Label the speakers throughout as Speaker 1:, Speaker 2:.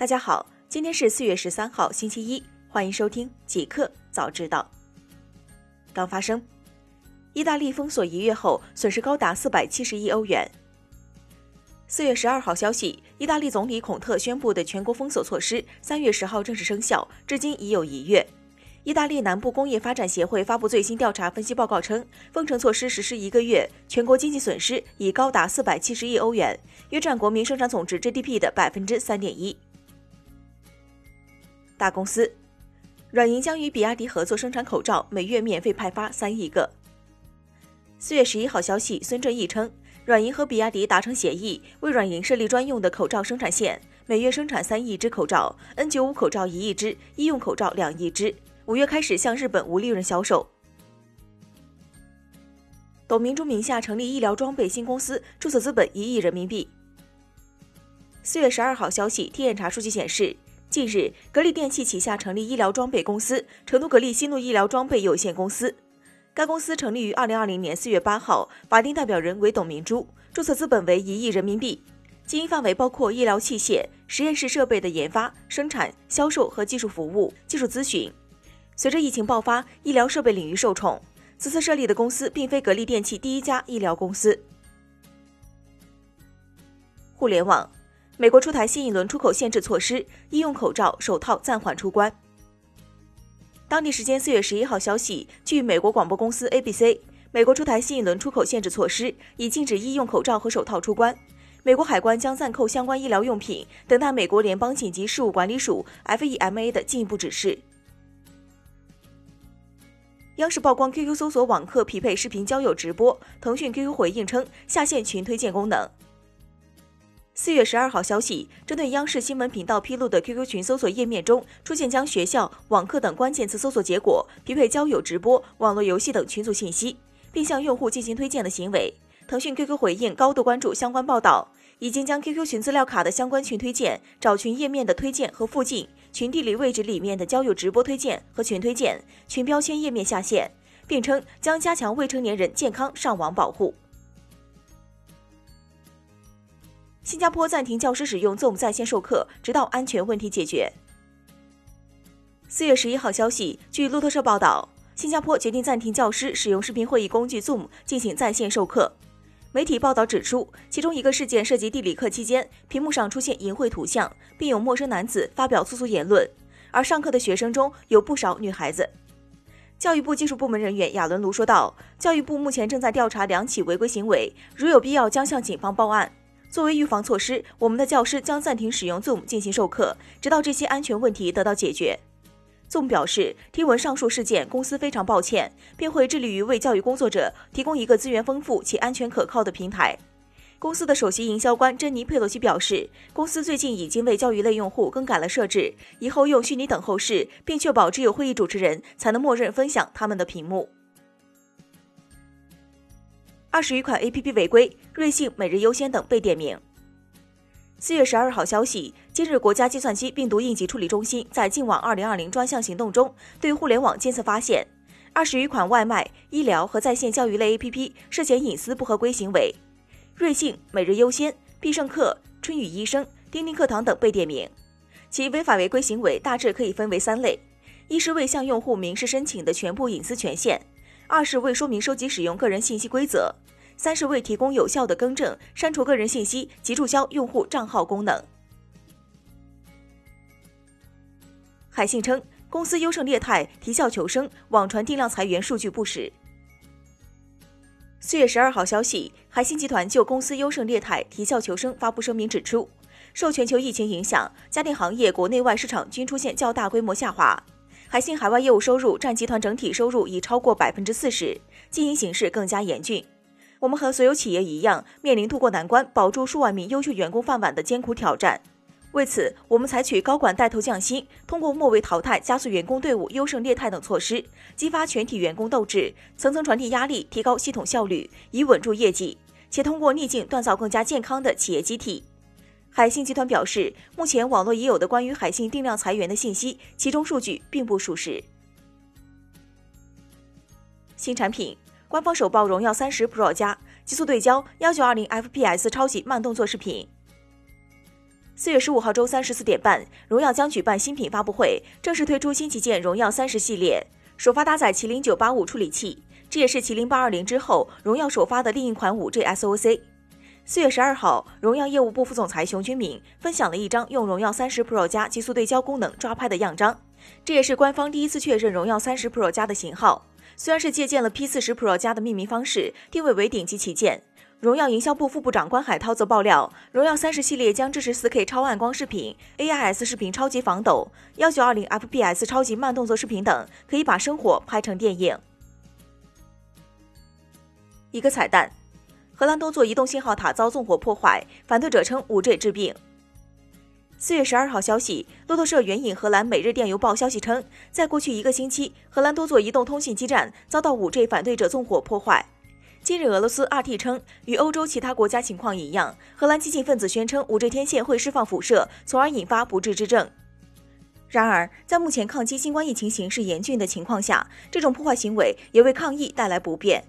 Speaker 1: 大家好，今天是四月十三号，星期一，欢迎收听即刻早知道。刚发生，意大利封锁一月后损失高达四百七十亿欧元。四月十二号消息，意大利总理孔特宣布的全国封锁措施，三月十号正式生效，至今已有一月。意大利南部工业发展协会发布最新调查分析报告称，封城措施实施一个月，全国经济损失已高达四百七十亿欧元，约占国民生产总值 GDP 的百分之三点一。大公司，软银将与比亚迪合作生产口罩，每月免费派发三亿个。四月十一号消息，孙正义称，软银和比亚迪达成协议，为软银设立专用的口罩生产线，每月生产三亿只口罩，N95 口罩一亿只，医用口罩两亿只，五月开始向日本无利润销售。董明珠名下成立医疗装备新公司，注册资本一亿人民币。四月十二号消息，天眼查数据显示。近日，格力电器旗下成立医疗装备公司——成都格力西路医疗装备有限公司。该公司成立于二零二零年四月八号，法定代表人为董明珠，注册资本为一亿人民币，经营范围包括医疗器械、实验室设备的研发、生产、销售和技术服务、技术咨询。随着疫情爆发，医疗设备领域受宠。此次设立的公司并非格力电器第一家医疗公司。互联网。美国出台新一轮出口限制措施，医用口罩、手套暂缓出关。当地时间四月十一号消息，据美国广播公司 ABC，美国出台新一轮出口限制措施，已禁止医用口罩和手套出关。美国海关将暂扣相关医疗用品，等待美国联邦紧急事务管理署 （FEMA） 的进一步指示。央视曝光 QQ 搜索网课匹配视频交友直播，腾讯 QQ 回应称下线群推荐功能。四月十二号消息，针对央视新闻频道披露的 QQ 群搜索页面中出现将学校、网课等关键词搜索结果匹配交友、直播、网络游戏等群组信息，并向用户进行推荐的行为，腾讯 QQ 回应高度关注相关报道，已经将 QQ 群资料卡的相关群推荐、找群页面的推荐和附近、群地理位置里面的交友直播推荐和群推荐、群标签页面下线，并称将加强未成年人健康上网保护。新加坡暂停教师使用 Zoom 在线授课，直到安全问题解决。四月十一号消息，据路透社报道，新加坡决定暂停教师使用视频会议工具 Zoom 进行在线授课。媒体报道指出，其中一个事件涉及地理课期间，屏幕上出现淫秽图像，并有陌生男子发表粗俗言论，而上课的学生中有不少女孩子。教育部技术部门人员亚伦卢说道：“教育部目前正在调查两起违规行为，如有必要将向警方报案。”作为预防措施，我们的教师将暂停使用 Zoom 进行授课，直到这些安全问题得到解决。Zoom 表示，听闻上述事件，公司非常抱歉，并会致力于为教育工作者提供一个资源丰富且安全可靠的平台。公司的首席营销官珍妮·佩洛西表示，公司最近已经为教育类用户更改了设置，以后用虚拟等候室，并确保只有会议主持人才能默认分享他们的屏幕。二十余款 A P P 违规，瑞幸、每日优先等被点名。四月十二号消息，今日国家计算机病毒应急处理中心在“净网二零二零”专项行动中，对互联网监测发现二十余款外卖、医疗和在线教育类 A P P 涉嫌隐私不合规行为。瑞幸、每日优先、必胜客、春雨医生、钉钉课堂等被点名，其违法违规行为大致可以分为三类：一是未向用户明示申请的全部隐私权限。二是未说明收集使用个人信息规则，三是未提供有效的更正、删除个人信息及注销用户账号功能。海信称，公司优胜劣汰，啼笑求生，网传定量裁员数据不实。四月十二号消息，海信集团就公司优胜劣汰，啼笑求生发布声明指出，受全球疫情影响，家电行业国内外市场均出现较大规模下滑。海信海外业务收入占集团整体收入已超过百分之四十，经营形势更加严峻。我们和所有企业一样，面临渡过难关、保住数万名优秀员工饭碗的艰苦挑战。为此，我们采取高管带头降薪，通过末位淘汰加速员工队伍优胜劣汰等措施，激发全体员工斗志，层层传递压力，提高系统效率，以稳住业绩，且通过逆境锻造更加健康的企业机体。海信集团表示，目前网络已有的关于海信定量裁员的信息，其中数据并不属实。新产品，官方首曝荣耀三十 Pro 加极速对焦幺九二零 FPS 超级慢动作视频。四月十五号周三十四点半，荣耀将举办新品发布会，正式推出新旗舰荣耀三十系列，首发搭载麒麟九八五处理器，这也是麒麟八二零之后荣耀首发的另一款五 G SoC。四月十二号，荣耀业务部副总裁熊军敏分享了一张用荣耀三十 Pro 加极速对焦功能抓拍的样张，这也是官方第一次确认荣耀三十 Pro 加的型号。虽然是借鉴了 P 四十 Pro 加的命名方式，定位为顶级旗舰。荣耀营销部副部长关海涛则爆料，荣耀三十系列将支持 4K 超暗光视频、AIS 视频超级防抖、1920 FPS 超级慢动作视频等，可以把生活拍成电影。一个彩蛋：荷兰多座移动信号塔遭纵火破坏，反对者称 5G 治病。四月十二号消息，路透社援引荷兰《每日电邮报》消息称，在过去一个星期，荷兰多座移动通信基站遭到 5G 反对者纵火破坏。今日，俄罗斯 RT 称，与欧洲其他国家情况一样，荷兰激进分子宣称 5G 天线会释放辐射，从而引发不治之症。然而，在目前抗击新冠疫情形势严峻的情况下，这种破坏行为也为抗疫带来不便。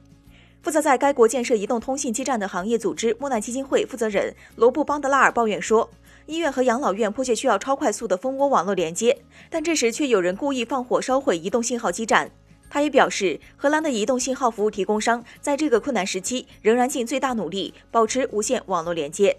Speaker 1: 负责在该国建设移动通信基站的行业组织莫奈基金会负责人罗布邦德拉尔抱怨说，医院和养老院迫切需要超快速的蜂窝网络连接，但这时却有人故意放火烧毁移动信号基站。他也表示，荷兰的移动信号服务提供商在这个困难时期仍然尽最大努力保持无线网络连接。